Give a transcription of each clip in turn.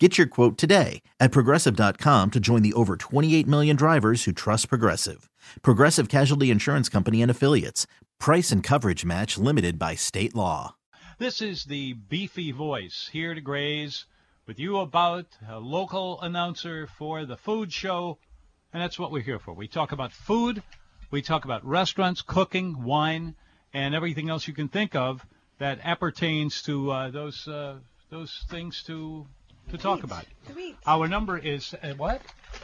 Get your quote today at progressive.com to join the over 28 million drivers who trust Progressive. Progressive Casualty Insurance Company and Affiliates. Price and coverage match limited by state law. This is the beefy voice here to graze with you about a local announcer for the food show. And that's what we're here for. We talk about food, we talk about restaurants, cooking, wine, and everything else you can think of that appertains to uh, those uh, those things to to talk Eat. about. To eat. Our number is uh, what?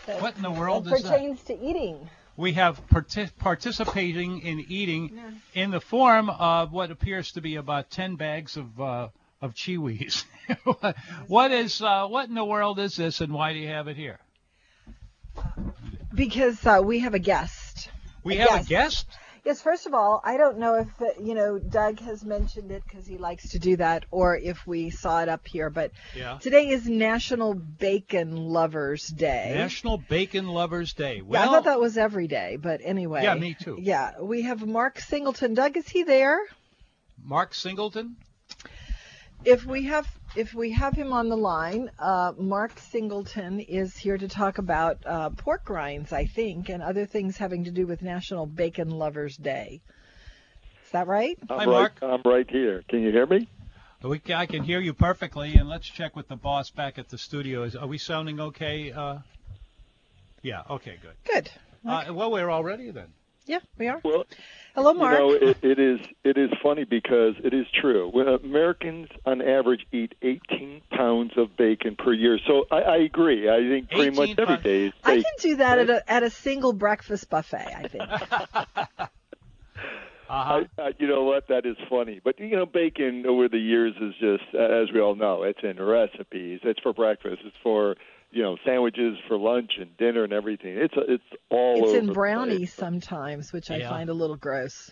That- What in the world is that? pertains to eating. we have partic- participating in eating in the form of what appears to be about 10 bags of uh, of chiwis. what is uh, what in the world is this and why do you have it here? Because uh, we have a guest. We A have guest. a guest? Yes, first of all, I don't know if, uh, you know, Doug has mentioned it because he likes to do that or if we saw it up here, but Yeah. today is National Bacon Lovers Day. National Bacon Lovers Day. yeah, Well, I thought that was every day, but anyway. Yeah, me too. Yeah, we have Mark Singleton. Doug, is he there? Mark Singleton? If we have if we have him on the line, uh, Mark Singleton is here to talk about uh, pork rinds, I think, and other things having to do with National Bacon Lovers Day. Is that right? Hi, I'm Mark. right. I'm right here. Can you hear me? We, I can hear you perfectly, and let's check with the boss back at the studio. Is, are we sounding okay? Uh, yeah, okay, good. Good. Uh, well, we're all ready then. Yeah, we are. Well, Hello, Mark. you know, it, it is it is funny because it is true. When Americans, on average, eat 18 pounds of bacon per year. So I, I agree. I think pretty much every pounds. day is I can do that at a at a single breakfast buffet. I think. Uh-huh. I, I, you know what? That is funny. But you know, bacon over the years is just, as we all know, it's in recipes. It's for breakfast. It's for you know sandwiches for lunch and dinner and everything. It's it's all it's over in brownies place. sometimes, which I find a little gross.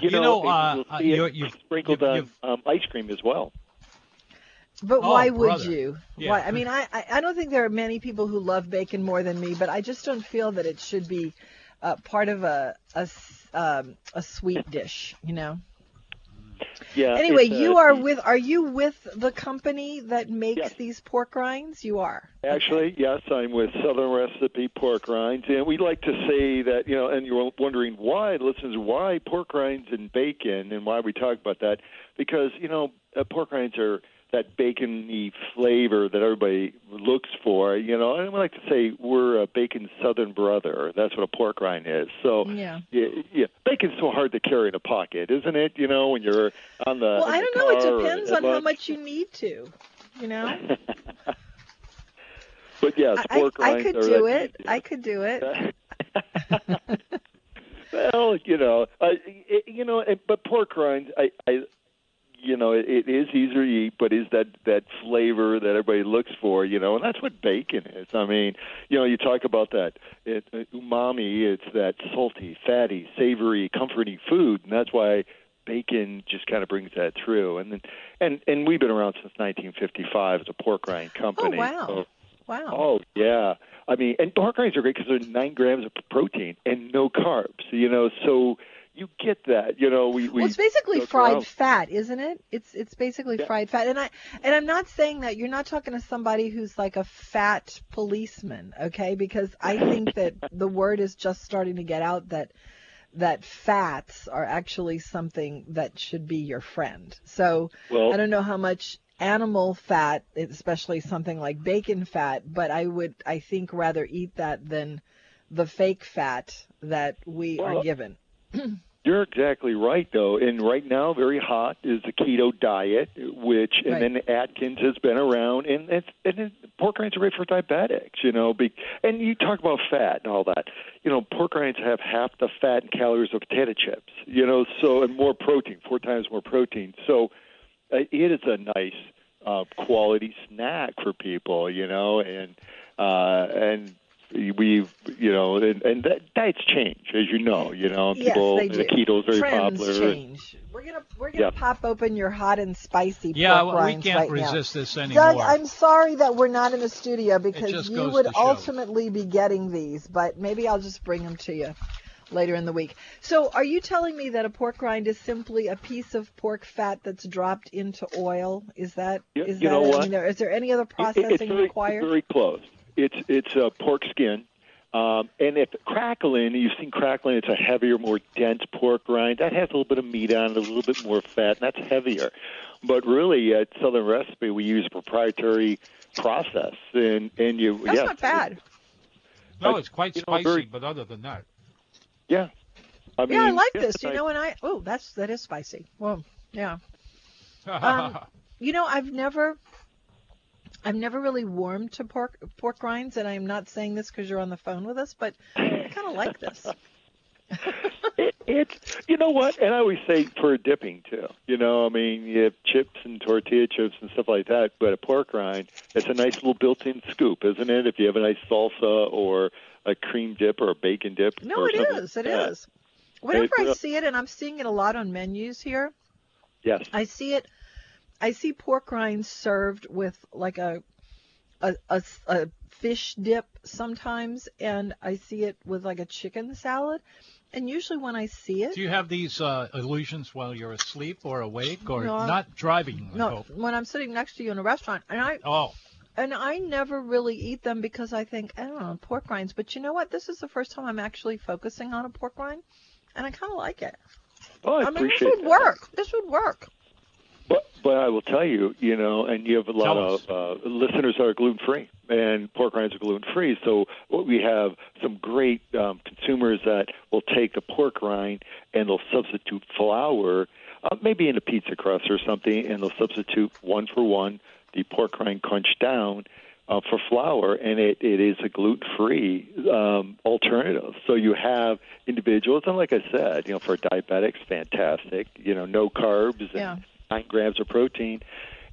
You, You know, know, uh, you'll uh, see it you- you've- sprinkled you've- on you've- um, ice cream as well. But Oh, why would brother. you? Yeah. Why? I mean, I, I I don't think there are many people who love bacon more than me, but I just don't feel that it should be uh, part of a a s- um, a sweet dish. You know. Yeah. Anyway, uh, you are with. Are you with the company that makes Yes. these pork rinds? You are. Actually, yes, I'm with Southern Recipe Pork Rinds, and we like to say that you know, and you're wondering why, listeners, why pork rinds and bacon, and why we talk about that, because you know, uh, pork rinds are that bacony flavor that everybody looks for, you know, and we like to say we're a bacon Southern brother. That's what a pork rind is. So, Yeah. yeah, yeah, bacon's so hard to carry in a pocket, isn't it? You know, when you're on the Well, I don't know. It depends on how much you need to. You know. But yes, I, pork I rinds I could are do it. I could do it. well, you know, I, it, you know, but pork rinds, I, I, you know, it, it is easier to eat, but is that that flavor that everybody looks for, you know, and that's what bacon is. I mean, you know, you talk about that it, uh, umami, it's that salty, fatty, savory, comforting food, and that's why bacon just kind of brings that through. And then, and and we've been around since 1955 as a pork rind company. Oh wow. So, Wow. Oh yeah, I mean, and pork rinds are great because they're nine grams of protein and no carbs. You know, so you get that. You know, we we. well, it's basically fried around. fat, isn't it? It's it's basically Yeah. fried fat, and I and I'm not saying that you're not talking to somebody who's like a fat policeman, okay? Because I think that the word is just starting to get out that that fats are actually something that should be your friend. So Well, I don't know how much animal fat, especially something like bacon fat, but I would I think rather eat that than the fake fat that we are given. You're exactly right, though. And right now, very hot is the keto diet, which and Right. then Atkins has been around, and it's and it, pork rinds are great for diabetics. You know, be, and you talk about fat and all that. You know, pork rinds have half the fat and calories of potato chips. You know, so and more protein, four times more protein. So uh, it is a nice uh, quality snack for people. You know, and uh, and we've you know, and, and that diets change, as you know. You know, Yes, people they the do. keto's very Trends popular. change. We're gonna we're gonna Yeah. pop open your hot and spicy Yeah, pork well, we can't right now. resist this anymore. Doug, I'm sorry that we're not in the studio because you would ultimately be getting these, but maybe I'll just bring them to you later in the week. So, are you telling me that a pork rind is simply a piece of pork fat that's dropped into oil? Is that You- is you that know it? I mean, there, is there any other It- processing it's very, required? Very close. It's it's a pork skin. Um, and if crackling, you've seen crackling, it's a heavier, more dense pork rind. That has a little bit of meat on it, a little bit more fat, and that's heavier. But really, at Southern Recipe, we use a proprietary process, and and you That's yeah, not bad. no, it's quite you know, spicy, very- but other than that, Yeah, I mean, yeah, I like yeah, this. You I- know, and I oh, that's that is spicy. Well, yeah. Um, You know, I've never, I've never really warmed to pork pork rinds, and I'm not saying this because you're on the phone with us, but I kind of like this. it, it's you know what, and I always say for dipping too. You know, I mean, you have chips and tortilla chips and stuff like that, but a pork rind, it's a nice little built-in scoop, isn't it? If you have a nice salsa or a cream dip or a bacon dip. No, it something like is. Whenever I well- see it, and I'm seeing it a lot on menus here. Yes. I see it. I see pork rinds served with like a, a, a, a fish dip sometimes, and I see it with like a chicken salad. And usually when I see it, do you have these uh, illusions while you're asleep or awake or No, not driving? No, hope. when I'm sitting next to you in a restaurant, and I Oh, and I never really eat them because I think I don't know pork rinds. But you know what? This is the first time I'm actually focusing on a pork rind, and I kind of like it. Well, I, I mean, this would that. work. This would work. But but I will tell you, you know, and you have a lot of uh, listeners that are gluten free, and pork rinds are gluten free. So what we have some great um, consumers that will take the pork rind and they'll substitute flour, uh, maybe in a pizza crust or something, and they'll substitute one for one the pork rind crunched down. Uh, for flour, and it, it is a gluten-free um, alternative. So you have individuals, and like I said, you know, for diabetics, fantastic. You know, no carbs and Yeah. Nine grams of protein.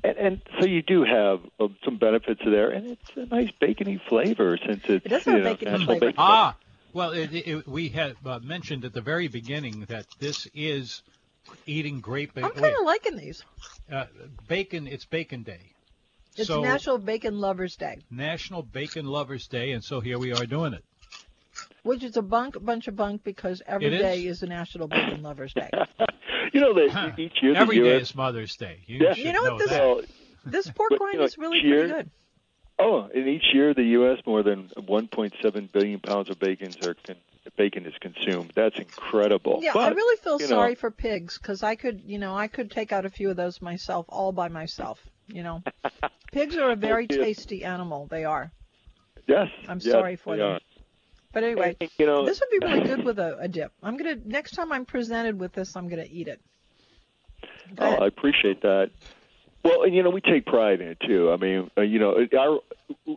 And, and so you do have uh, some benefits there, and it's a nice bacony flavor since it's It does you know, bacony natural flavor. bacon. ah. Well, it, it, we had uh, mentioned at the very beginning that this is eating great bacon I'm kind of liking these. uh, bacon. It's Bacon Day. It's so National Bacon Lovers Day, National Bacon Lovers Day, and so here we are doing it. Which is a bunk, bunch of bunk because every It is? day is a National Bacon Lovers Day. You know that Huh. each year Every the day is Mother's Day. You, Yeah. You know what this- that. This pork But, you know, is really cheers. pretty good. oh, and each year the U.S. more than 1.7 billion pounds of bacon are con- bacon is consumed. That's incredible. Yeah, I really feel you know, sorry for pigs because I could, you know, I could take out a few of those myself, all by myself. You know, pigs are a very tasty animal. They are. Yes, I'm yes, sorry for they them. are. But anyway, And, you know, this would be really good with a, a dip. I'm gonna next time I'm presented with this, I'm gonna eat it. Go Oh. I appreciate that. Well, and you know, we take pride in it too. I mean, uh, you know, our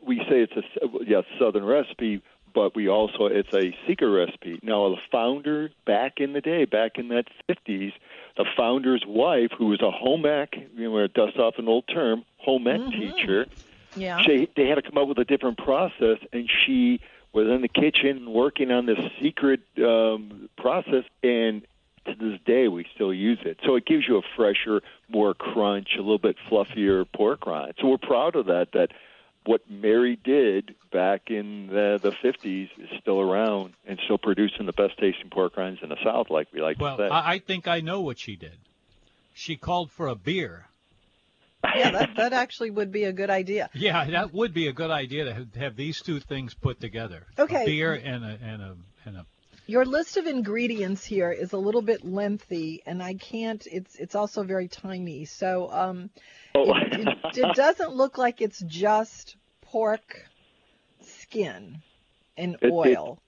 we say it's a yes Southern recipe, but we also it's a secret recipe. Now, the founder back in the day, back in that fifties, the founder's wife, who was a home ec, you know, dust off an old term, home ec Mhm. teacher, yeah. she they had to come up with a different process, and she was in the kitchen working on this secret um, process, and to this day we still use it. So it gives you a fresher, more crunch, a little bit fluffier pork rind. So we're proud of that. That what Mary did back in the the 50s is still around and still producing the best tasting pork rinds in the South, like we like Well, to say. I, I think I know what she did. She called for a beer. Yeah, that that actually would be a good idea. Yeah, that would be a good idea to have, have these two things put together. Okay. A beer and a and a and a. Your list of ingredients here is a little bit lengthy, and I can't. It's it's also very tiny. So um, oh. it, it, it doesn't look like it's just pork skin and It- it- oil.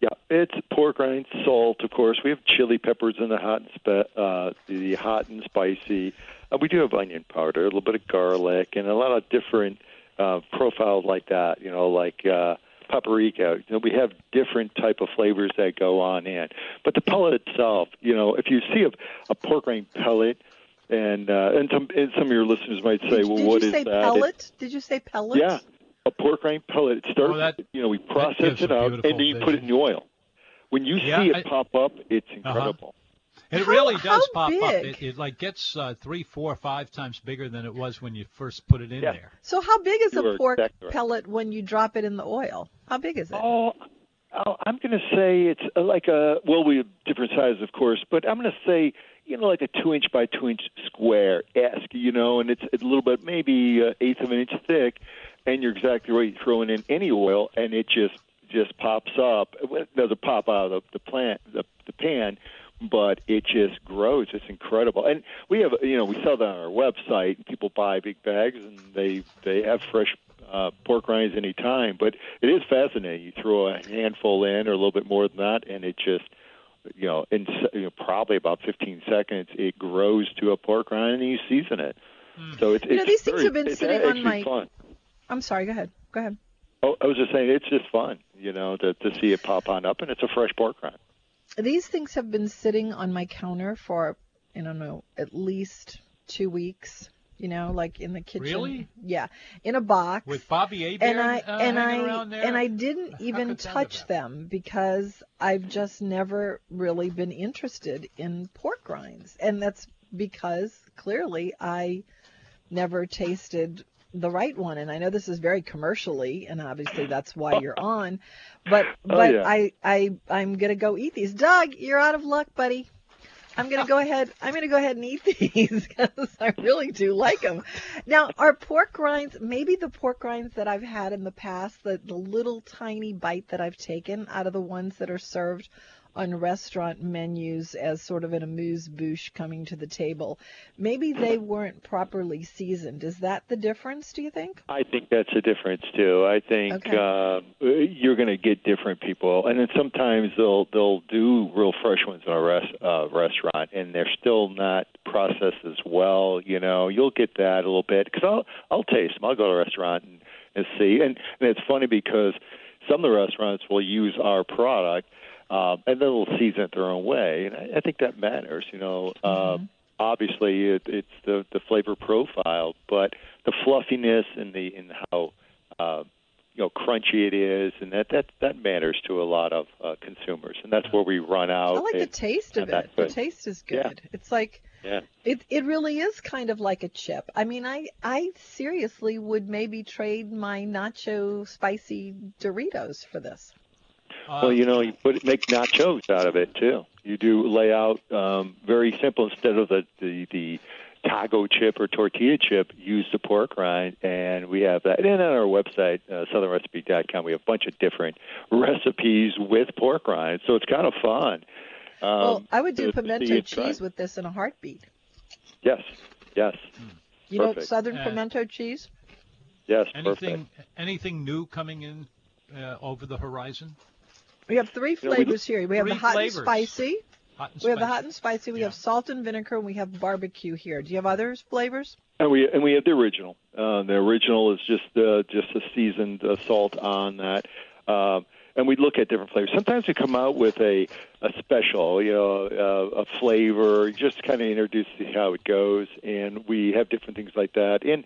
Yeah, it's pork rinds, salt, of course. We have chili peppers in the hot and spe- uh, the hot and spicy. Uh, we do have onion powder, a little bit of garlic, and a lot of different uh, profiles like that. You know, like uh, paprika. You know, we have different type of flavors that go on in. But the pellet itself, you know, if you see a, a pork rind pellet, and uh, and some and some of your listeners might say, did, well, did what you is say that? It- pellet? Did you say pellet? yeah, a pork rind pellet. It starts. Oh, that- you know, we process it out, and then you put it in the oil. When you Yeah, see it I- Uh-huh. pop up, it's incredible. It How- really does how pop up. It, it like gets uh, three, four, five times bigger than it was when you first put it in Yeah. there. So how big is You a pork exactly right. pellet when you drop it in the oil? How big is it? Oh, oh, I'm going to say it's uh, like a well, we have different sizes, of course, but I'm going to say you know like a two inch by two inch square esque, you know, and it's, it's a little bit maybe uh, eighth of an inch thick, and you're exactly right. You throw it in any oil, and it just just pops up. It doesn't pop out of the, the plant, the, the pan, but it just grows. It's incredible. And we have, you know, we sell that on our website. and People buy big bags, and they they have fresh uh, pork rinds any time. But it is fascinating. You throw a handful in, or a little bit more than that, and it just, you know, in se- you know, probably about 15 seconds, it grows to a pork rind, and you season it. So it's, You know, it's these things have been sitting on my- Fun. I'm sorry. Go ahead. Go ahead. Oh, I was just saying, it's just fun, you know, to to see it pop on up, and it's a fresh pork rind. These things have been sitting on my counter for I don't know at least two weeks. You know, like in the kitchen. Really? Yeah, in a box. With Bobby Abeard and I uh, and I around there? and I didn't even could that have touch them because I've just never really been interested in pork rinds, and that's because clearly I never tasted the right one. And I know this is very commercially, and obviously that's why oh. you're on, but Oh, but yeah. I I I'm gonna go eat these. Doug, you're out of luck, buddy. I'm gonna go ahead. I'm gonna go ahead and eat these because I really do like them. Now, are pork rinds maybe the pork rinds that I've had in the past, the the little tiny bite that I've taken out of the ones that are served on restaurant menus as sort of an amuse bouche coming to the table. Maybe they weren't properly seasoned. Is that the difference? Do you think? I think that's a difference too. I think Okay. uh, you're going to get different people, and then sometimes they'll they'll do real fresh ones in a res- uh, restaurant, and they're still not processed as well. You know, you'll get that a little bit because I'll I'll taste them. I'll go to a restaurant and, and see, and and it's funny because some of the restaurants will use our product. Um, and then they'll season it their own way, and I, I think that matters. You know, um, obviously it, it's the the flavor profile, but the fluffiness and the and how uh, you know crunchy it is, and that that that matters to a lot of uh, consumers, and that's where we run out. I like the taste of it. The taste is Yeah. good. It's like Yeah. It it really is kind of like a chip. I mean, I I seriously would maybe trade my nacho spicy Doritos for this. Uh, Well, you know, you put make nachos out of it too. You do lay out um, very simple instead of the the, the taco chip or tortilla chip. Use the pork rind, and we have that. And on our website, uh, southernrecipe.com, we have a bunch of different recipes with pork rind. So it's kind of fun. Um, well, I would do to pimento it tried. cheese with this in a heartbeat. Yes, yes, You know, southern Uh, pimento cheese. yes. anything Perfect. anything new coming in uh, over the horizon? We have three know, we- flavors here. We have the hot flavors. and spicy. Hot and We have the spicy. hot and spicy. We Yeah. have salt and vinegar. And we have barbecue here. Do you have others flavors? And we and we have the original. Uh, the original is just uh, just a seasoned uh, salt on that. Um, and we look at different flavors. Sometimes we come out with a a special, you know, uh, a flavor, just kind of introduce see how it goes, and we have different things like that. And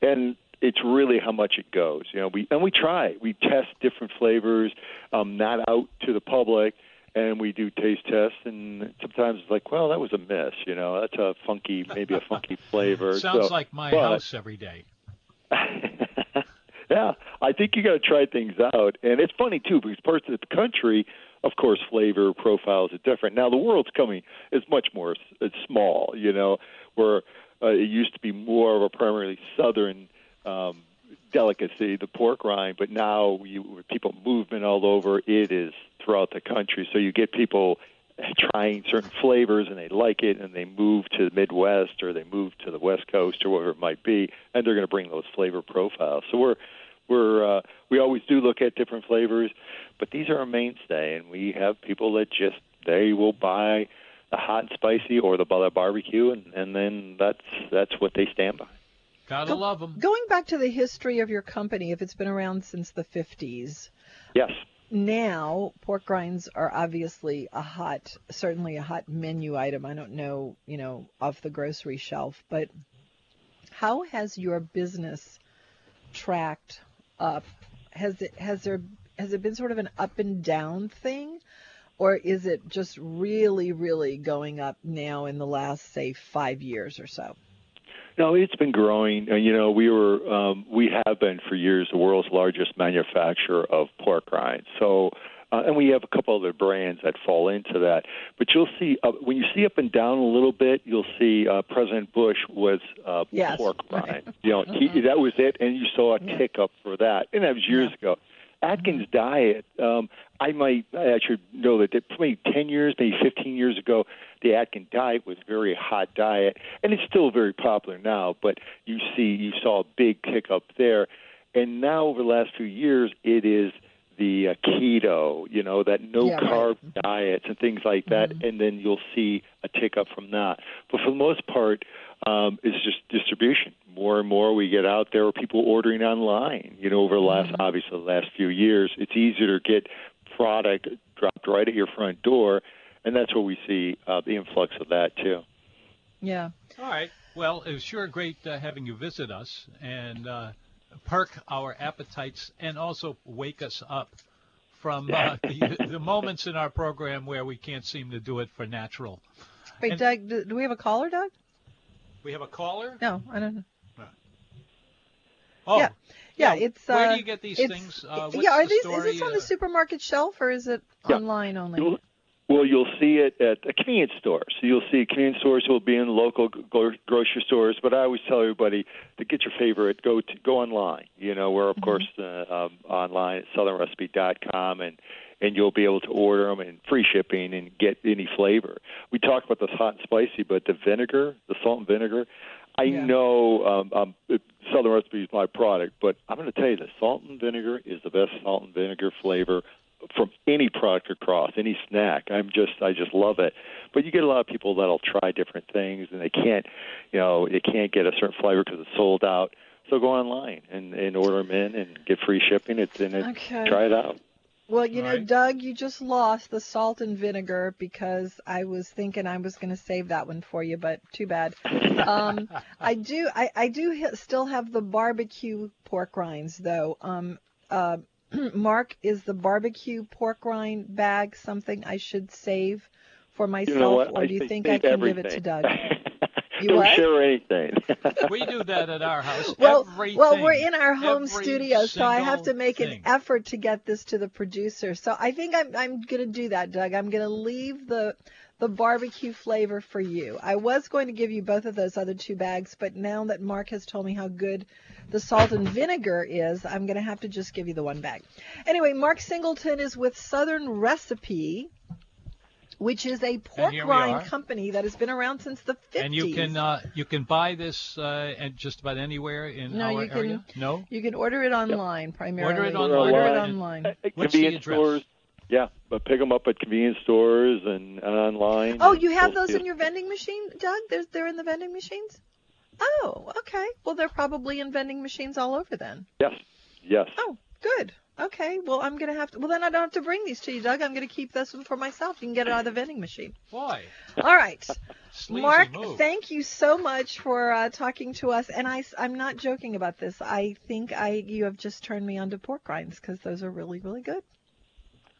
and it's really how much it goes. You know, we and we try. We test different flavors, um, not out to the public, and we do taste tests. And sometimes it's like, well, that was a miss. You know, that's a funky, maybe a funky flavor. Sounds So- like my but- house every day. yeah, I think you got to try things out, and it's funny too because parts of the country, of course, flavor profiles are different. Now the world's coming is much more it's small, you know, where uh, it used to be more of a primarily southern um, delicacy, the pork rind, but now you people movement all over, it is throughout the country. So you get people trying certain flavors and they like it and they move to the Midwest or they move to the West Coast or whatever it might be, and they're going to bring those flavor profiles. So we're we're uh, we always do look at different flavors, but these are a mainstay, and we have people that just they will buy the hot and spicy or the the barbecue, and and then that's that's what they stand by. Gotta Go- love them. Going back to the history of your company, if it's been around since the 50s, Yes. now pork rinds are obviously a hot, certainly a hot menu item. I don't know, you know, off the grocery shelf, but how has your business tracked up. Has it has there has it been sort of an up and down thing, or is it just really really going up now in the last say five years or so? No, it's been growing. You know, we were um, we have been for years the world's largest manufacturer of pork rinds. So. Uh, and we have a couple other brands that fall into that. But you'll see uh, when you see up and down a little bit, you'll see uh, President Bush was uh, yes, pork right. rind. You know, he, that was it, and you saw a Yeah. kick up for that, and that was years Yeah. ago. Atkins diet. Um, I might I should know that maybe ten years, maybe fifteen years ago, the Atkins diet was a very hot diet, and it's still very popular now. But you see, you saw a big kick up there, and now over the last few years, it is the uh, keto, you know, that no Yeah, right. carb diets and things like that, and then you'll see a tick up from that. But for the most part, um, it's just distribution. More and more we get out there, people ordering online. You know, over the last obviously the last few years, it's easier to get product dropped right at your front door, and that's where we see uh, the influx of that too. Yeah. All right. Well, it was sure great uh, having you visit us and uh, perk our appetites and also wake us up from uh, the, the moments in our program where we can't seem to do it for natural. Wait, And- Doug, do, do we have a caller, Doug? We have a caller? No, I don't know. Oh, Yeah. Yeah, Yeah, it's. Uh, do you get these it's- things? Uh, what's yeah, are the these? story, is this on uh, the supermarket shelf or is it Yeah. online only? You'll, well, you'll see it at a convenience store. So you'll see convenience stores will be in local gro- grocery stores. But I always tell everybody to get your favorite, go to go online. You know, we're of course uh, um, online at southernrecipe.com, and and you'll be able to order them and free shipping and get any flavor. We talk about this hot and spicy, but the vinegar, the salt and vinegar. I Yeah. know um, um, Southern Recipe is my product, but I'm going to tell you the salt and vinegar is the best salt and vinegar flavor from any product across any snack. I'm just I just love it. But you get a lot of people that'll try different things and they can't, you know, they can't get a certain flavor because it's sold out. So go online and, and order them in and get free shipping. It's in it. Okay. Try it out. Well, you know, Right. Doug, you just lost the salt and vinegar because I was thinking I was going to save that one for you, but too bad. Um, I do, I, I do ha- still have the barbecue pork rinds though. Um, uh, Mark, is the barbecue pork rind bag something I should save for myself, You know or do you say think I can everything. give it to Doug? You Don't what? share anything. we do that at our house. Well, Everything. well, we're in our home studio, so I have to single make an effort to get this to the producer. So I think I'm I'm gonna do that, Doug. I'm gonna leave the the barbecue flavor for you. I was going to give you both of those other two bags, but now that Mark has told me how good the salt and vinegar is, I'm gonna have to just give you the one bag. Anyway, Mark Singleton is with Southern Recipe. Which is a pork here rind company that has been around since the 50s. And you can uh, you can buy this uh, at just about anywhere in No, our you can- area. No. You can order it online primarily. it Order online. it online. At What's the convenience address? stores. Yeah, but pick them up at convenience stores and, and online. Oh, you have those in your vending machine, Doug? There's they're in the vending machines. Oh, okay. Well, they're probably in vending machines all over then. Yes, yes. Oh, good. Okay. Well, I'm gonna have to. Well, then I don't have to bring these to you, Doug. I'm gonna keep this one for myself. You can get it out of the vending machine. Boy, All right. sleazy Mark, move. thank you so much for uh, talking to us. And I, I'm not joking about this. I think I you have just turned me onto pork rinds because those are really, really good.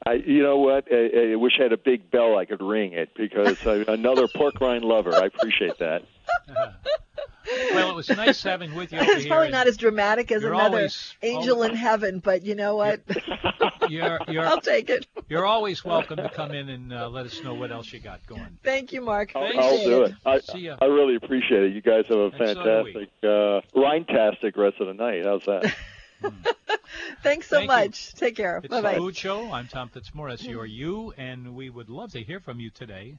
I, you know what? I, I wish I had a big bell I could ring it because I'm another pork rind lover. I appreciate that. well, it was nice having with you over It's here. probably not as dramatic as you're another always- angel in heaven, but you know what? You're you're I'll take it. you're always welcome to come in and uh, let us know what else you got going. Thank you, Mark. I'll, I'll do it. I, See ya. I really appreciate it. You guys have a And so fantastic, uh, rindtastic rest of the night. How's that? Thanks so Thank you. much. Take care. It's Bye the bye. Food Show. I'm Tom Fitzmaurice. You're you, and we would love to hear from you today.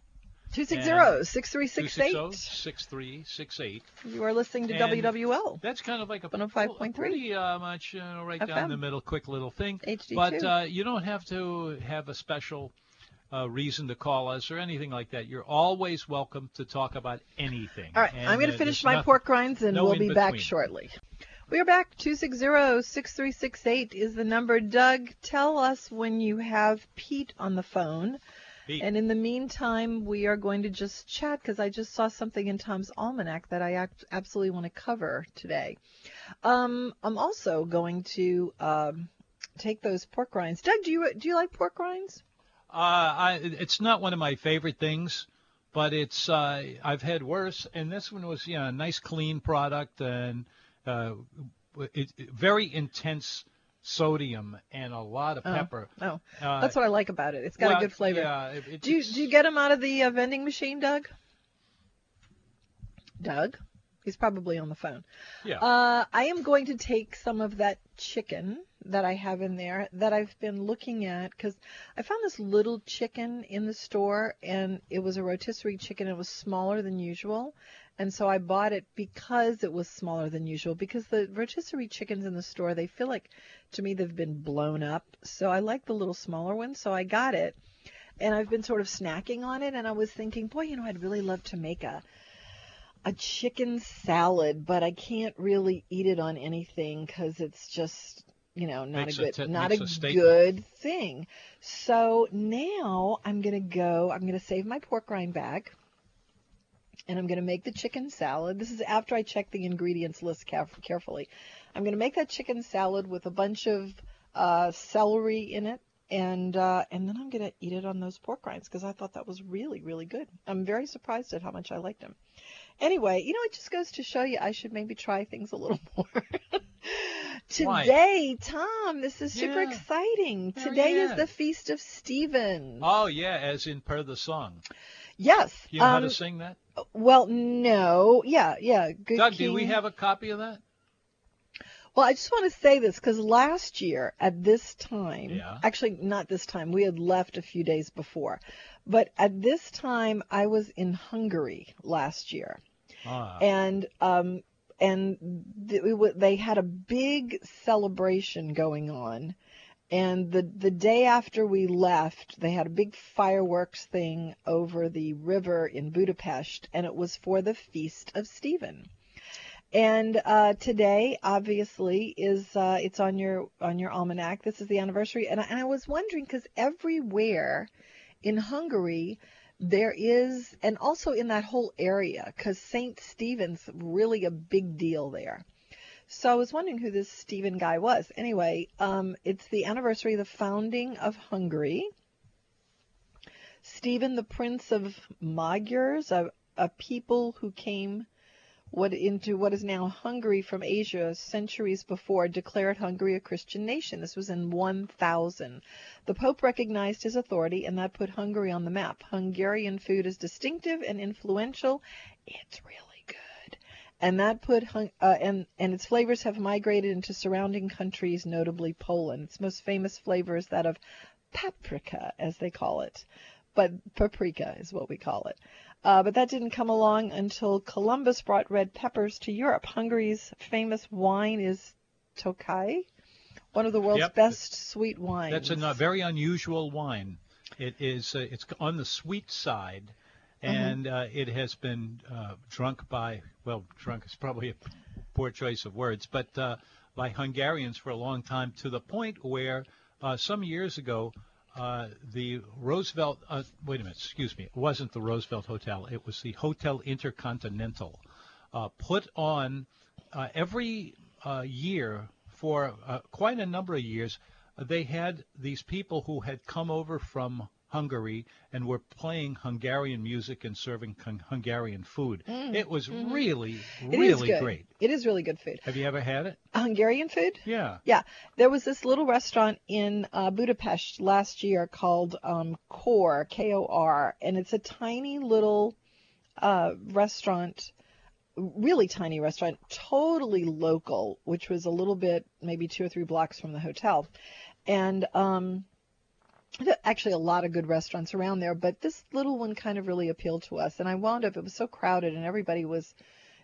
260 6368. You are listening to And- WWL. That's kind of like a 105.3. pretty uh, much uh, right down FM. the middle, quick little thing. HD2. But uh, you don't have to have a special uh, reason to call us or anything like that. You're always welcome to talk about anything. All right, And, I'm going uh, to finish my nothing- pork rinds and no we'll be back shortly. We are back. 260-6368 is the number. Doug, tell us when you have Pete on the phone Beat. And in the meantime, we are going to just chat because I just saw something in Tom's Almanac that I absolutely want to cover today. Um, I'm also going to um, take those pork rinds. Doug, do you do you like pork rinds? Uh, I, it's not one of my favorite things, but it's uh, I've had worse, and this one was yeah, a nice clean product and uh, it, it- very intense sodium and a lot of Oh, pepper. Oh, Uh, that's what I like about it. It's got well, a good flavor. Yeah, it, it- Do you do you get them out of the uh, vending machine, Doug? Doug, he's probably on the phone. Yeah. Uh, I am going to take some of that chicken that I have in there that I've been looking at because I found this little chicken in the store and it was a rotisserie chicken. It was smaller than usual. And so I bought it because it was smaller than usual because the rotisserie chickens in the store, they feel like to me they've been blown up. So I like the little smaller one. So I got it and I've been sort of snacking on it and I was thinking, boy, you know, I'd really love to make a a chicken salad, but I can't really eat it on anything because it's just, you know, not Makes a a good, t- not a a good thing. So now I'm gonna go. I'm gonna save my pork rind bag, and I'm gonna make the chicken salad. This is after I check the ingredients list carefully. I'm gonna make that chicken salad with a bunch of uh, celery in it. And uh, and then I'm gonna eat it on those pork rinds because I thought that was really really good. I'm very surprised at how much I liked them. Anyway, you know, it just goes to show you I should maybe try things a little more. Why? Today, Tom, this is super Yeah. exciting. Today is the Feast of Stephen. oh yeah, as in per the song. Yes. You know how um, to sing that? well, no. Yeah, yeah. Good Doug, do we have a copy of that? Well, I just want to say this because last year at this time, Yeah. actually not this time, we had left a few days before, but at this time I was in Hungary last year. Ah, and um and th- it wa- they had a big celebration going on and the the day after we left they had a big fireworks thing over the river in Budapest and it was for the feast of Stephen and uh, today obviously is uh, it's on your on your almanac this is the anniversary and I, and I was wondering because everywhere in Hungary there is, and also in that whole area, because St. Stephen's really a big deal there. So I was wondering who this Stephen guy was. Anyway, um, it's the anniversary of the founding of Hungary. Stephen, the Prince of Magyars, a, a people who came what into what is now Hungary from Asia centuries before, declared Hungary a Christian nation. This was in 1000. The Pope recognized his authority, and that put Hungary on the map. Hungarian food is distinctive and influential. It's really and that put Hung- uh, and and its flavors have migrated into surrounding countries, notably Poland. Its most famous flavor is that of paprika, as they call it, but paprika is what we call it. Uh, but that didn't come along until Columbus brought red peppers to Europe. Hungary's famous wine is Tokaj, one of the world's Yep. best sweet wines. that's a very unusual wine. It is. Uh, it's on the sweet side, and uh, it has been uh, drunk by. Well, drunk is probably a poor choice of words, but uh, by Hungarians for a long time to the point where uh, some years ago. Uh, the Roosevelt, uh, wait a minute, excuse me, it wasn't the Roosevelt Hotel, it was the Hotel Intercontinental, put on every year for quite a number of years, they had these people who had come over from Hungary and were playing Hungarian music and serving Hun- Hungarian food. it was really, It is really good. great. It is really good food. Have you ever had it? Hungarian food? Yeah. Yeah, there was this little restaurant in uh, Budapest last year called um, Kor, K-O-R, and it's a tiny little uh, restaurant, really tiny restaurant, totally local, which was a little bit, maybe two or three blocks from the hotel, and um, actually a lot of good restaurants around there, but this little one kind of really appealed to us, and I wound up, it was so crowded, and everybody was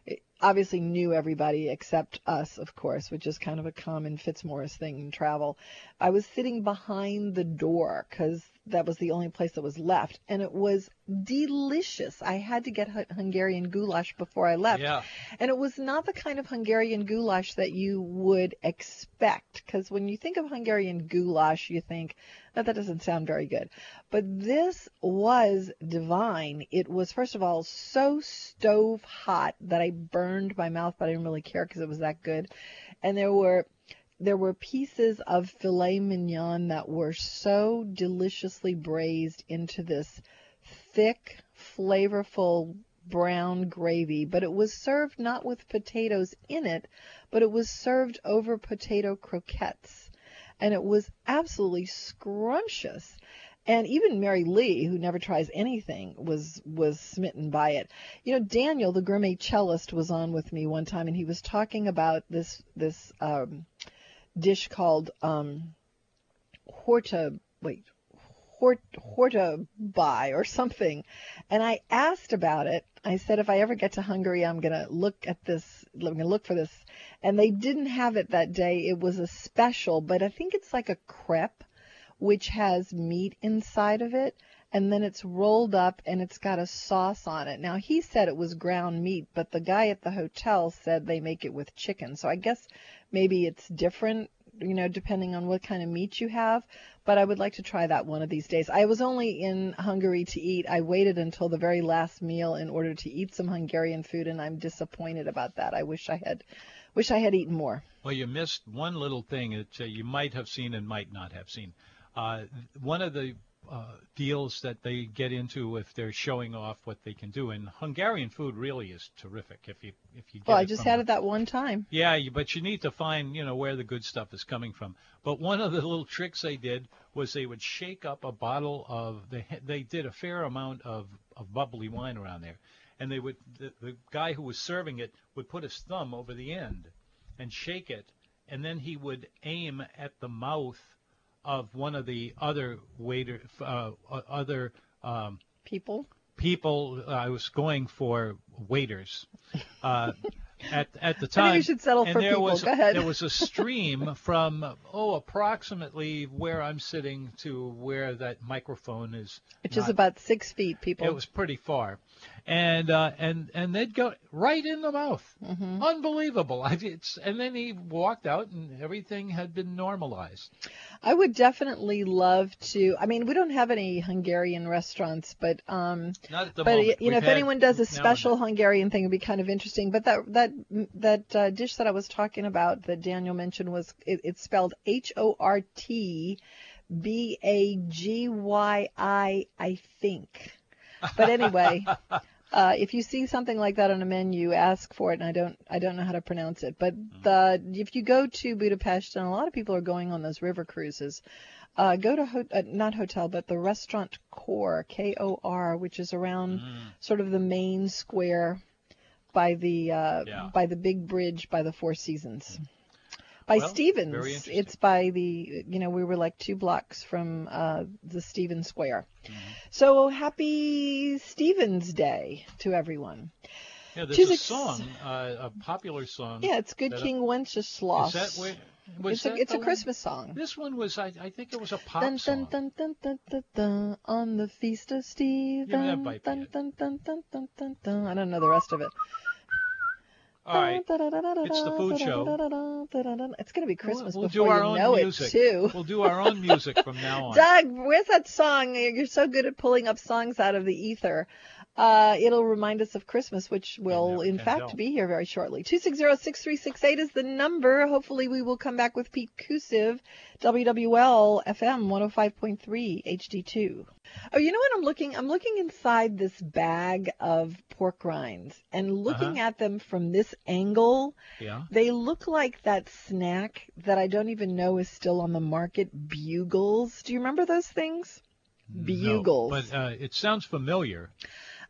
eh, obviously knew everybody except us, of course, which is kind of a common Fitzmaurice thing in travel. I was sitting behind the door because that was the only place that was left, and it was delicious. I had to get Hungarian goulash before I left, Yeah. and it was not the kind of Hungarian goulash that you would expect, because when you think of Hungarian goulash, you think that that doesn't sound very good. But this was divine. It was first of all so stove hot that I burned my mouth, but I didn't really care because it was that good. And there were there were pieces of filet mignon that were so deliciously braised into this thick, flavorful brown gravy, but it was served not with potatoes in it, but it was served over potato croquettes. And it was absolutely scrumptious. And even Mary Lee, who never tries anything, was was smitten by it. You know, Daniel, the gourmet cellist, was on with me one time, and he was talking about this this um, dish called um, horta. Wait, hort, horta by or something. And I asked about it. I said, if I ever get to Hungary, I'm to look at this, I'm to look for this. And they didn't have it that day. It was a special, but I think it's like a crepe, which has meat inside of it. And then it's rolled up and it's got a sauce on it. Now, he said it was ground meat, but the guy at the hotel said they make it with chicken. So I guess maybe it's different you know, depending on what kind of meat you have. But I would like to try that one of these days. I was only in Hungary to eat. I waited until the very last meal in order to eat some Hungarian food, and I'm disappointed about that. I wish I had, wish I had eaten more. Well, you missed one little thing that uh, you might have seen and might not have seen. Uh, one of the uh, deals that they get into if they're showing off what they can do. And Hungarian food really is terrific. If you if you get well, I just had it that one time. Yeah, you, but you need to find, you know, where the good stuff is coming from. But one of the little tricks they did was they would shake up a bottle of they they did a fair amount of of bubbly wine around there, and they would the, the guy who was serving it would put his thumb over the end and shake it, and then he would aim at the mouth of one of the other waiter uh, other um, People. people. uh, I was going for waiters. Uh, at at the time, you should settle and for there people. was Go ahead. there was a stream from oh approximately where I'm sitting to where that microphone is. Which is about six feet, people. It was pretty far, and uh, and and they'd go right in the mouth. Mm-hmm. Unbelievable! I, it's and then he walked out and everything had been normalized. I would definitely love to. I mean, we don't have any Hungarian restaurants, but um, Not at the but moment. you know, We've if anyone does a special. Hungarian thing, it'd be kind of interesting. But that that that uh, dish that I was talking about that Daniel mentioned was it, it's spelled H O R T B A G Y I, I think. But anyway. Uh, if you see something like that on a menu, ask for it. And I don't, I don't know how to pronounce it. But the, if you go to Budapest, and a lot of people are going on those river cruises, uh, go to ho- uh, not hotel, but the restaurant Kor, K-O-R, which is around sort of the main square by the uh, Yeah. by the big bridge by the Four Seasons. By Well, Stevens, it's by the you know we were like two blocks from uh, the Stephen's Square. Mm-hmm. So happy Stephen's Day to everyone. Yeah, there's Two a song, uh, a popular song. Yeah, it's Good King Wenceslas. Is that where? Was it's a, it's a? Christmas song. This one was, I, I think it was a pop Dun, song. dun, dun, dun, dun, dun, on the feast of Stephen. Yeah, that might be dun, it. dun, dun, dun, dun, dun, dun. I don't know the rest of it. All right, It's the food show. It's going to be Christmas we'll, we'll before do our you own know music. it, too. We'll do our own music from now on. Doug, where's that song? You're so good at pulling up songs out of the ether. Uh, it'll remind us of Christmas, which will, in fact, tell. be here very shortly. 260-6368 is the number. Hopefully, we will come back with Pete Kusiv, WWL FM 105.3 HD2. Oh, you know what I'm looking? I'm looking inside this bag of pork rinds and looking Uh-huh. at them from this angle. Yeah. They look like that snack that I don't even know is still on the market, Bugles. Do you remember those things? Bugles. No, but uh, it sounds familiar.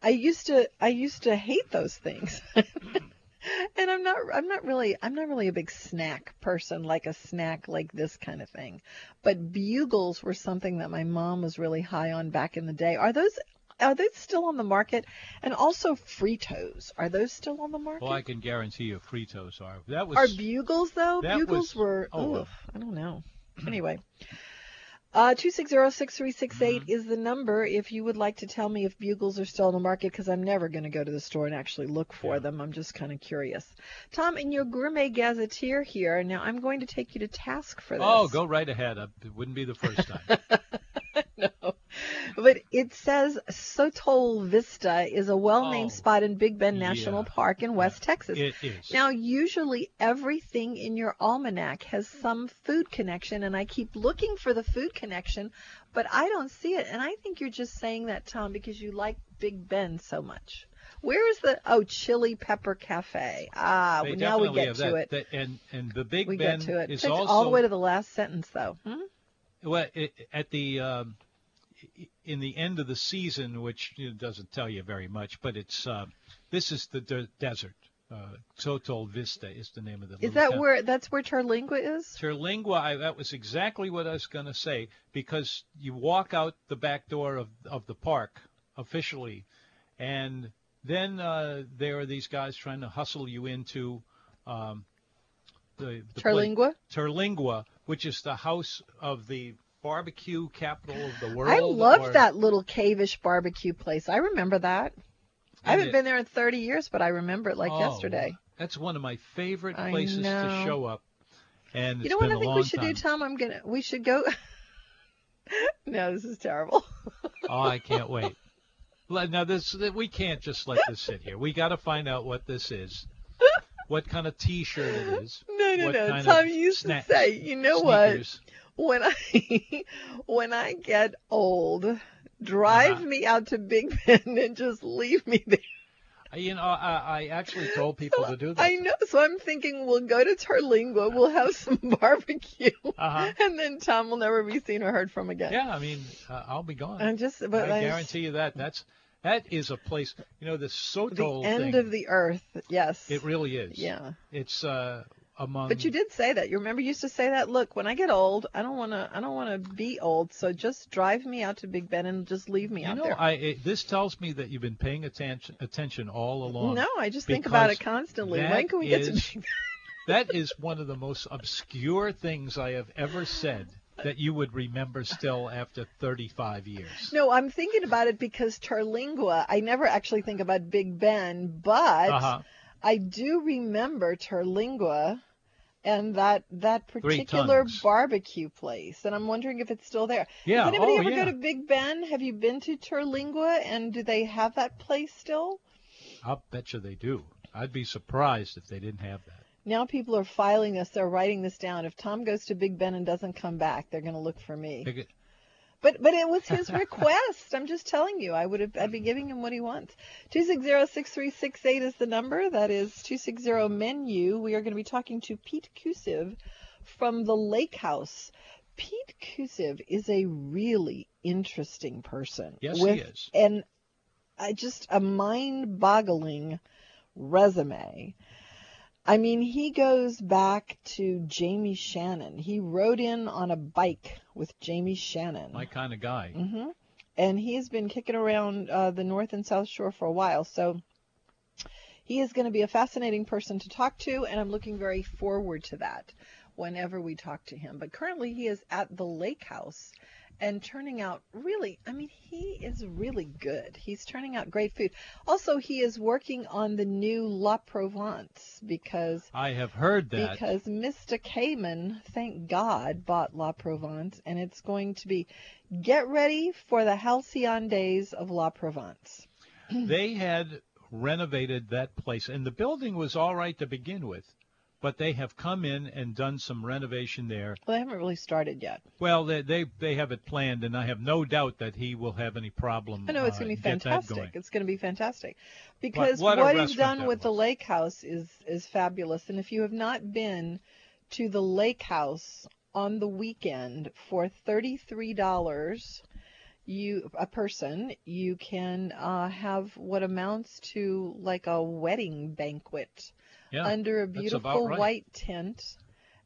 I used to I used to hate those things. and I'm not I'm not really I'm not really a big snack person like a snack like this kind of thing. But Bugles were something that my mom was really high on back in the day. Are those are they still on the market? And also Fritos. Are those still on the market? Well, I can guarantee you, Fritos are. That was Are bugles though? Bugles was- were. oh, ugh, I don't know. Anyway, Uh, 260-6368 Mm-hmm. is the number if you would like to tell me if bugles are still on the market because I'm never going to go to the store and actually look for Yeah. them. I'm just kind of curious. Tom, in your gourmet gazetteer here, now I'm going to take you to task for this. Oh, go right ahead. It wouldn't be the first time. But it says Sotol Vista is a well-named Oh, spot in Big Bend National yeah. Park in West Texas. it is. Now, usually everything in your almanac has some food connection, and I keep looking for the food connection, but I don't see it. And I think you're just saying that, Tom, because you like Big Bend so much. Where is the oh Chili Pepper Cafe? Ah, now we get to that. it. That- and and the Big we Ben get to it. is Takes also all the way to the last sentence, though. Hmm? well it, at the um, in the end of the season, which you know, doesn't tell you very much, but it's uh, this is the de- desert. Uh, Sotol Vista is the name of the. Is that town. where that's where Terlingua is? Terlingua, I, that was exactly what I was going to say because you walk out the back door of of the park officially, and then uh, there are these guys trying to hustle you into um, the, the Terlingua? Terlingua, which is the house of the barbecue capital of the world. I loved or- that little cavish barbecue place. I remember that. I haven't it- been there in 30 years, but I remember it like Oh, yesterday. That's one of my favorite places to show up. And You know what I think we should time. do, Tom? I'm gonna. We should go. no, this is terrible. Oh, I can't wait. Now this we can't just let this sit here. We got to find out what this is. What kind of T-shirt it is. No, no, no. Tom you used sna- to say, you know what? When I when I get old, drive Uh-huh. me out to Big Bend and just leave me there. You know, I, I actually told people to do that. I know. So I'm thinking we'll go to Terlingua, we'll have some barbecue, Uh-huh. and then Tom will never be seen or heard from again. Yeah, I mean, uh, I'll be gone. I'm just, but I I- guarantee you that. That's that is a place. You know, the the end thing. of the earth. Yes. it really is. Yeah. It's uh, among. But you did say that. You remember you used to say that. Look, when I get old, I don't want to. I don't want to be old. So just drive me out to Big Bend and just leave me You out know, there. I it, this tells me that you've been paying attention attention all along. no, I just think about it constantly. When can we get to is- Big Bend? That is one of the most obscure things I have ever said that you would remember still after 35 years. No, I'm thinking about it because Terlingua. I never actually think about Big Bend, but Uh-huh. I do remember Terlingua and that that particular barbecue place. And I'm wondering if it's still there. Yeah. Does anybody oh, ever yeah. go to Big Bend? Have you been to Terlingua? And do they have that place still? I'll bet you they do. I'd be surprised if they didn't have that. Now people are filing this. They're writing this down. If Tom goes to Big Bend and doesn't come back, they're going to look for me. But but it was his request. I'm just telling you. I would have. I'd be giving him what he wants. Two six zero six three six eight is the number. That is two six zero menu. We are going to be talking to Pete Kusiv from the Lake House. Pete Kusiv is a really interesting person. Yes, he is. And I uh, just a mind-boggling resume. I mean, he goes back to Jamie Shannon. He rode in on a bike with Jamie Shannon. my kind of guy. Mm-hmm. And he has been kicking around uh, the North and South Shore for a while. So he is going to be a fascinating person to talk to, and I'm looking very forward to that whenever we talk to him. But currently, he is at the lake house and turning out really, I mean, he is really good. He's turning out great food. Also, he is working on the new La Provence because I have heard that. because Mr. Cayman, thank God, bought La Provence, and it's going to be get ready for the halcyon days of La Provence. they had renovated that place, and the building was all right to begin with, but they have come in and done some renovation there. Well, they haven't really started yet. Well, they they, they have it planned, and I have no doubt that he will have any problem. I know it's uh, going to be fantastic. It's going to be fantastic because what what, he's done with the lake house is is fabulous. And if you have not been to the lake house on the weekend for thirty three dollars, you a person you can uh, have what amounts to like a wedding banquet Yeah, under a beautiful right. white tent,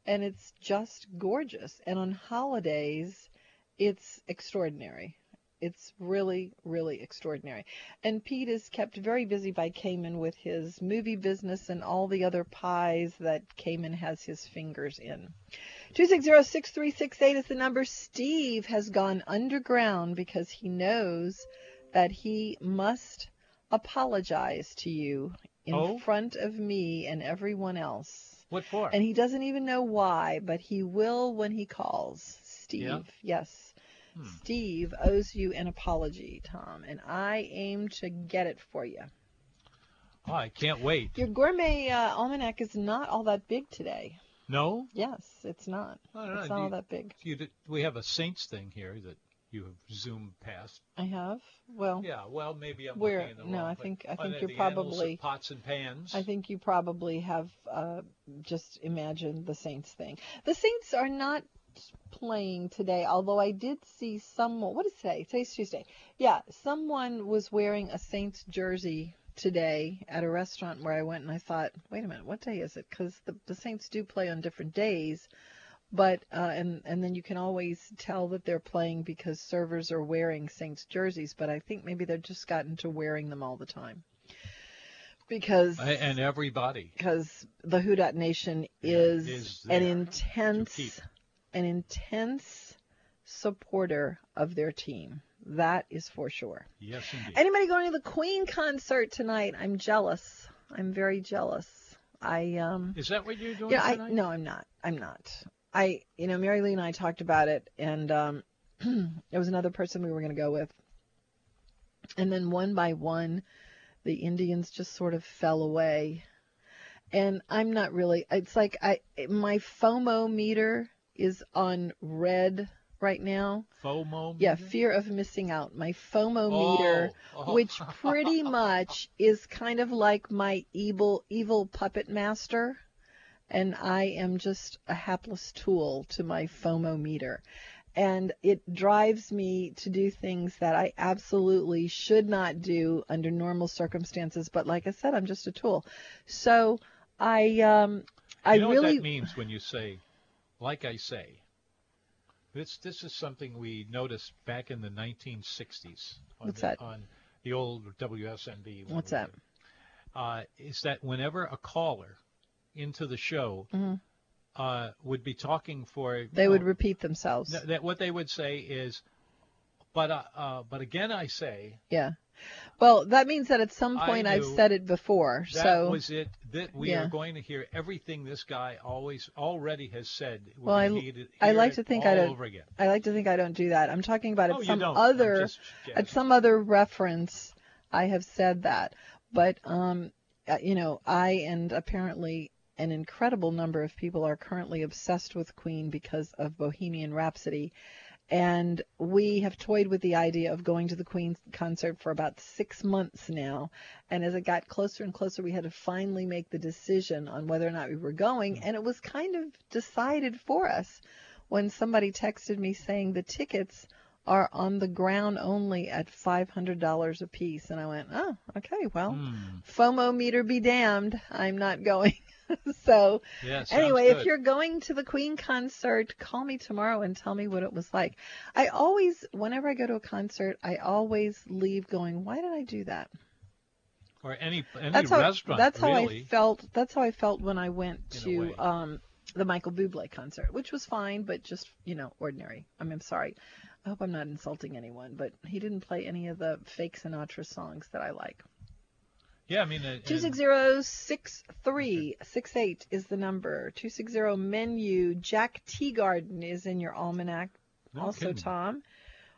and it's just gorgeous. And on holidays, it's extraordinary. it's really, really extraordinary. And Pete is kept very busy by Cayman with his movie business and all the other pies that Cayman has his fingers in. 260-6368 is the number. Steve has gone underground because he knows that he must apologize to you in Oh? front of me and everyone else. What for? And he doesn't even know why, but he will when he calls. Steve, Yeah? yes. Hmm. Steve owes you an apology, Tom, and I aim to get it for you. Oh, I can't wait. Your gourmet uh, almanac is not all that big today. No? Yes, it's not. It's not all that big. You we have a Saints thing here that you have zoomed past. I have. Well, Yeah, well, maybe I'm Where- looking in the no, wrong I think- I think you're the annals of probably- pots and pans. I think you probably have uh, just imagined the Saints thing. The Saints are not playing today, although I did see someone. What is today? Today's Tuesday. Yeah, someone was wearing a Saints jersey today at a restaurant where I went, and I thought, wait a minute, what day is it? Because the, the Saints do play on different days. But uh, and and then you can always tell that they're playing because servers are wearing Saints jerseys. But I think maybe they've just gotten to wearing them all the time because and everybody. because the Who Dat Nation is, is an intense, an intense supporter of their team. That is for sure. Yes, indeed. Anybody going to the Queen concert tonight? I'm jealous. I'm very jealous. I um. Is that what you're doing Yeah, I no, I'm not. I'm not. I you know Mary Lee and I talked about it, and um, there was another person we were going to go with, and then one by one, the Indians just sort of fell away, and I'm not really. It's like I my FOMO meter is on red right now. FOMO? Yeah, fear of missing out. My FOMO meter Oh, oh. which pretty much is kind of like my evil evil puppet master and I am just a hapless tool to my FOMO meter and it drives me to do things that I absolutely should not do under normal circumstances but like I said I'm just a tool so I um I you know really what that means when you say, like I say. This this is something we noticed back in the 1960s. On What's the, that? On the old WSMB. What's that? Uh, is that whenever a caller into the show Mhm. uh, would be talking for they would repeat themselves th- that what they would say is, but uh, uh, but again I say yeah well that means that at some point I've said it before that so was it. That we Yeah. are going to hear everything this guy always already has said. We're Well, I- gonna hear it- I like to think I don't- over again. I like to think I don't do that. I'm talking about oh, at some other at some other reference I have said that. But um uh, you know, I and apparently an incredible number of people are currently obsessed with Queen because of Bohemian Rhapsody. And we have toyed with the idea of going to the Queen concert for about six months now. And as it got closer and closer, we had to finally make the decision on whether or not we were going. And it was kind of decided for us when somebody texted me saying the tickets are on the ground only at $500 a piece. And I went, oh, okay, well, Hmm. FOMO meter be damned. I'm not going. so, Yeah, anyway, if you're going to the Queen concert, call me tomorrow and tell me what it was like. I always, whenever I go to a concert, I always leave going, why did I do that? or any any That's how restaurant that's how really. I felt. That's how I felt when I went to um the Michael Bublé concert, which was fine, but just you know ordinary. I mean, I'm sorry. I hope I'm not insulting anyone, but he didn't play any of the fake Sinatra songs that I like. Yeah, I mean, uh, Two six zero six three six eight is the number. Two six zero menu. Jack Teagarden is in your almanac. no also, kidding. Tom,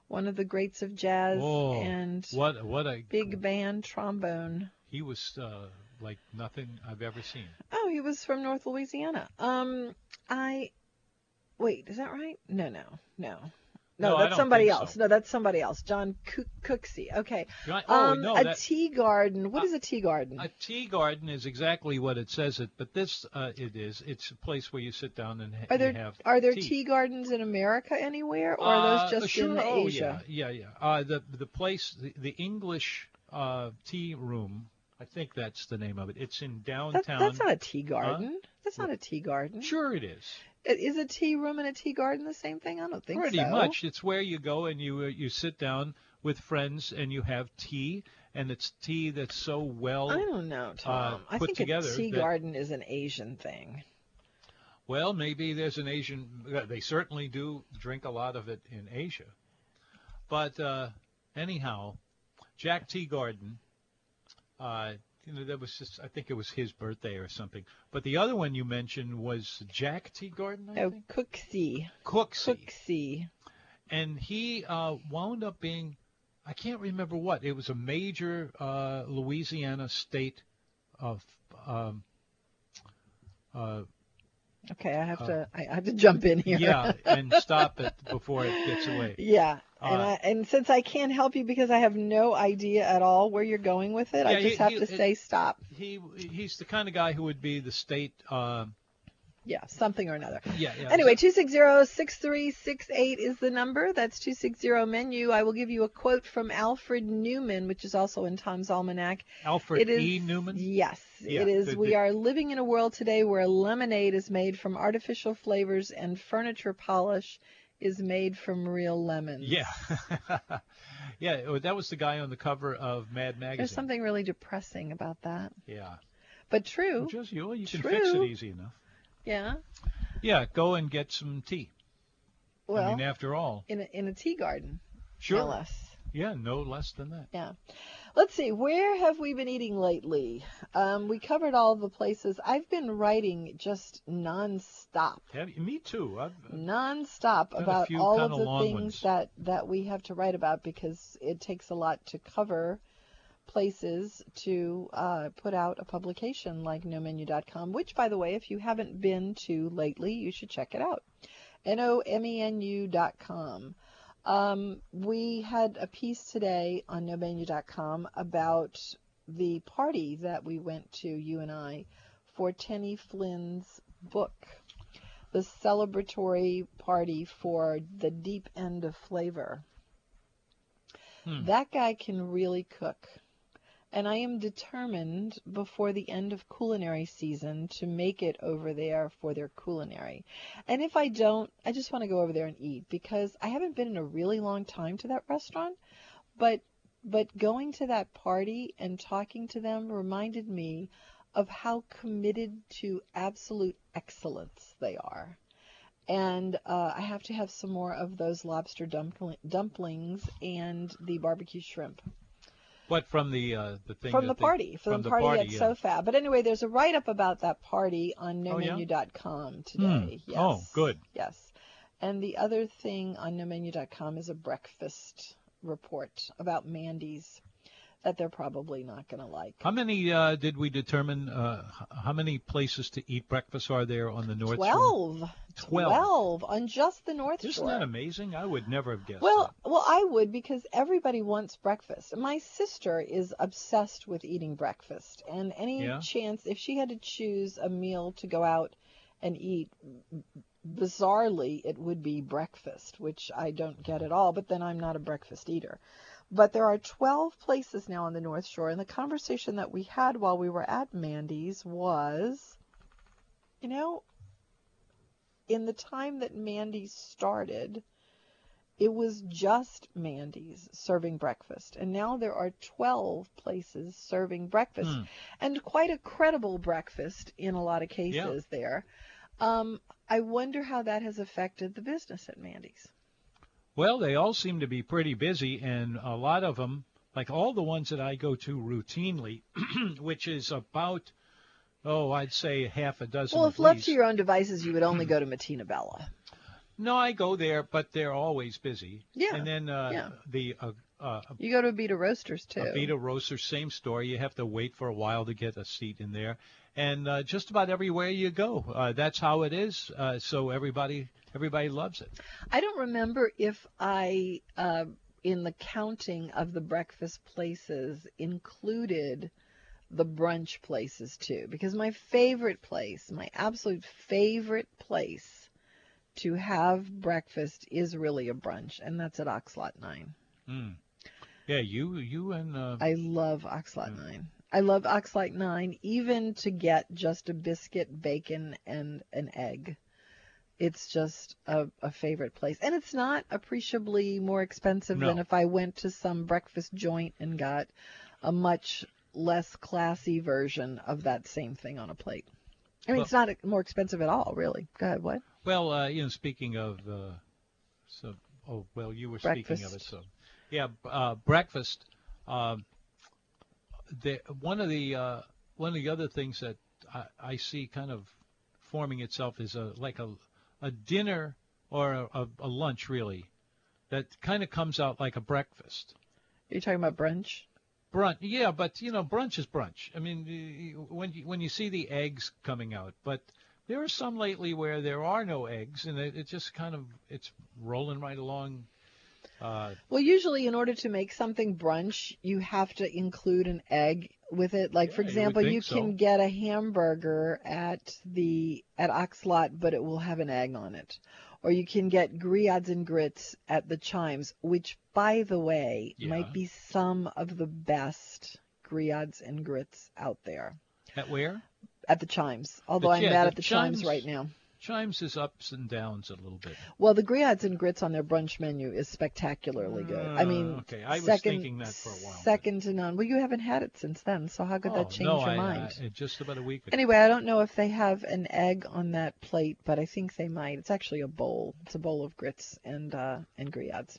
one of the greats of jazz Oh, and what what a big band trombone. He was uh, like nothing I've ever seen. Oh, he was from North Louisiana. Um, I wait, is that right? No, no, no. No, No, that's somebody else. so. No, that's somebody else. John Cooksey. Okay. Right- Oh um, no, a that, tea garden. What Uh, is a tea garden? a tea garden is exactly what it says it, but this uh, it is. It's a place where you sit down and ha- are there have are there tea. tea. gardens in America anywhere, or are Uh, those just sure, in oh, Asia? Yeah, yeah, yeah. Uh, the the place, the, the English uh, tea room. I think that's the name of it. It's in downtown. that's not a tea garden. that's not a tea garden. Sure, it is. Is a tea room and a tea garden the same thing? I don't think Pretty so. much. It's where you go and you uh, you sit down with friends and you have tea, and it's tea that's so well. I don't know, Tom. I uh, put think a tea garden is an Asian thing. Well, maybe there's an Asian. uh, They certainly do drink a lot of it in Asia. But uh, anyhow, Jack Teagarden. Uh, you know, that was just. I think it was his birthday or something. But the other one you mentioned was Jack Teagarden. I Oh, think. Cooksey. Cooksey. Cooksey. and he uh, wound up being. I can't remember what. It was a major uh, Louisiana state of. Um, uh, Okay, I have Uh, to. I have to jump in here. yeah, and stop it before it gets away. Yeah, and Uh, I, and since I can't help you because I have no idea at all where you're going with it, I just he- have he- to it- say stop. He he's the kind of guy who would be the state. Uh, Yeah, something or another. yeah, yeah. Anyway, 260-6368 is the number. That's 260 menu. I will give you a quote from Alfred Neuman, which is also in Tom's Almanac. Alfred is E. Neuman. Yes, Yeah, it is. the- we are living in a world today where lemonade is made from artificial flavors and furniture polish is made from real lemons. Yeah, yeah. oh, That was the guy on the cover of Mad Magazine. There's something really depressing about that. Yeah. But true. Just you, you can fix it easy enough. Yeah. Yeah, go and get some tea. Well, I mean, after all, in a, in a tea garden, sure. no less. Yeah, no less than that. Yeah. Let's see. Where have we been eating lately? Um, we covered all the places. I've been writing just nonstop. Have you, me too. I've, nonstop Got a about few all of the things ones. that that we have to write about because it takes a lot to cover places to uh, put out a publication like nomenu.com which by the way if you haven't been to lately you should check it out n-o-m-e-n-u.com um, we had a piece today on nomenu.com about the party that we went to you and i for Tenney Flynn's book the celebratory party for the deep end of flavor. Hmm. That guy can really cook. And I am determined before the end of culinary season to make it over there for their culinary. And if I don't, I just want to go over there and eat because I haven't been in a really long time to that restaurant. But but going to that party and talking to them reminded me of how committed to absolute excellence they are. And uh, I have to have some more of those lobster dumpling, dumplings and the barbecue shrimp What from the uh, the thing from the they- party, from, from the party, party, at yeah. SoFab. But anyway, there's a write up about that party on Oh, yeah? nomenu.com today. Hmm. Yes. Oh, good. Yes. And the other thing on nomenu.com is a breakfast report about Mandy's that they're probably not going to like. How many uh, did we determine? Uh, how many places to eat breakfast are there on the North Shore? Twelve. Twelve. On just the North Isn't Shore. that amazing? I would never have guessed. Well, that. well, I would because everybody wants breakfast. My sister is obsessed with eating breakfast, and any Yeah? chance if she had to choose a meal to go out and eat, bizarrely, it would be breakfast, which I don't get at all. But then I'm not a breakfast eater. But there are 12 places now on the North Shore, and the conversation that we had while we were at Mandy's was, you know, in the time that Mandy's started, it was just Mandy's serving breakfast. And now there are 12 places serving breakfast. Hmm. And quite a credible breakfast in a lot of cases there. Um, I wonder how that has affected the business at Mandy's. Well, they all seem to be pretty busy, and a lot of them, like all the ones that I go to routinely, which is about, oh, I'd say half a dozen. Well, if left to your own devices, you would only go to Mattina Bella. No, I go there, but they're always busy. Yeah, And then uh, yeah. the uh, uh, You go to Abita Roasters too. Abita Roaster, same story. You have to wait for a while to get a seat in there, and uh, just about everywhere you go, uh, that's how it is. Uh, so everybody, everybody loves it. I don't remember if I, uh, in the counting of the breakfast places, included the brunch places too. Because my favorite place, my absolute favorite place to have breakfast is really a brunch, and that's at Oxlot 9. Mm. Yeah, you, you, and uh, I love Oxlot Yeah. 9. I love Oxlot 9 even to get just a biscuit, bacon, and an egg. It's just a, a favorite place. And it's not appreciably more expensive No. than if I went to some breakfast joint and got a much less classy version of that same thing on a plate. I mean, Well- it's not more expensive at all, really. Go ahead, what? Well, uh, you know, speaking of, uh, so, oh, well, you were speaking of it, so, yeah, uh, breakfast. Um, the one of the uh, one of the other things that I, I see kind of forming itself is a like a a dinner or a, a, a lunch really that kind of comes out like a breakfast. Are you talking about brunch? Brunch, yeah, but you know, brunch is brunch. I mean, when you, when you see the eggs coming out, but there are some lately where there are no eggs, and it, it just kind of it's rolling right along. Uh, Well, usually, in order to make something brunch, you have to include an egg with it. Like, for Yeah, you would example, you so. can get a hamburger at the at Oxlot, but it will have an egg on it. Or you can get griots and grits at the Chimes, which, by the way, Yeah. might be some of the best griots and grits out there at where at the Chimes. Although But I'm yeah, mad at the Chimes Chimes- right now. Chimes his ups and downs a little bit. Well, the griots and grits on their brunch menu is spectacularly good. I Uh, mean, okay, I was second, thinking that for a while, Second to none. Well, you haven't had it since then, so how could oh, that change no, your I, mind? I, just about a week ago. Anyway, I don't know if they have an egg on that plate, but I think they might. It's actually a bowl. It's a bowl of grits and uh, and griots.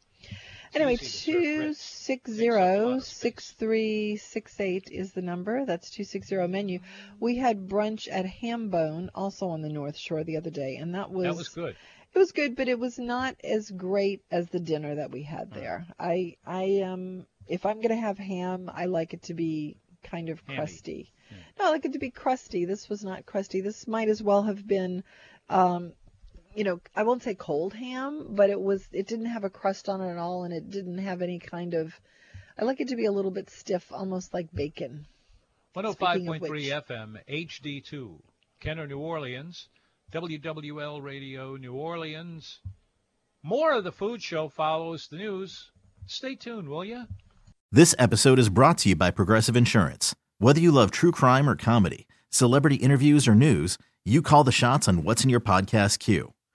Anyway, easy to serve two six Takes up a lot zero six three six eight is the number. That's two six zero menu. We had brunch at Hambone, also on the North Shore, the other day, and that was that was good. it was good, but it was not as great as the dinner that we had there. I I um if I'm gonna have ham, I like it to be kind of Hammy. crusty. No, I like it to be crusty. This was not crusty. This might as well have been um you know, I won't say cold ham, but it was it didn't have a crust on it at all and it didn't have any kind of I like it to be a little bit stiff, almost like bacon. 105.3 FM, HD2, Kenner, New Orleans, WWL Radio, New Orleans. More of the food show follows the news. Stay tuned, will you? This episode is brought to you by Progressive Insurance. Whether you love true crime or comedy, celebrity interviews or news, you call the shots on what's in your podcast queue.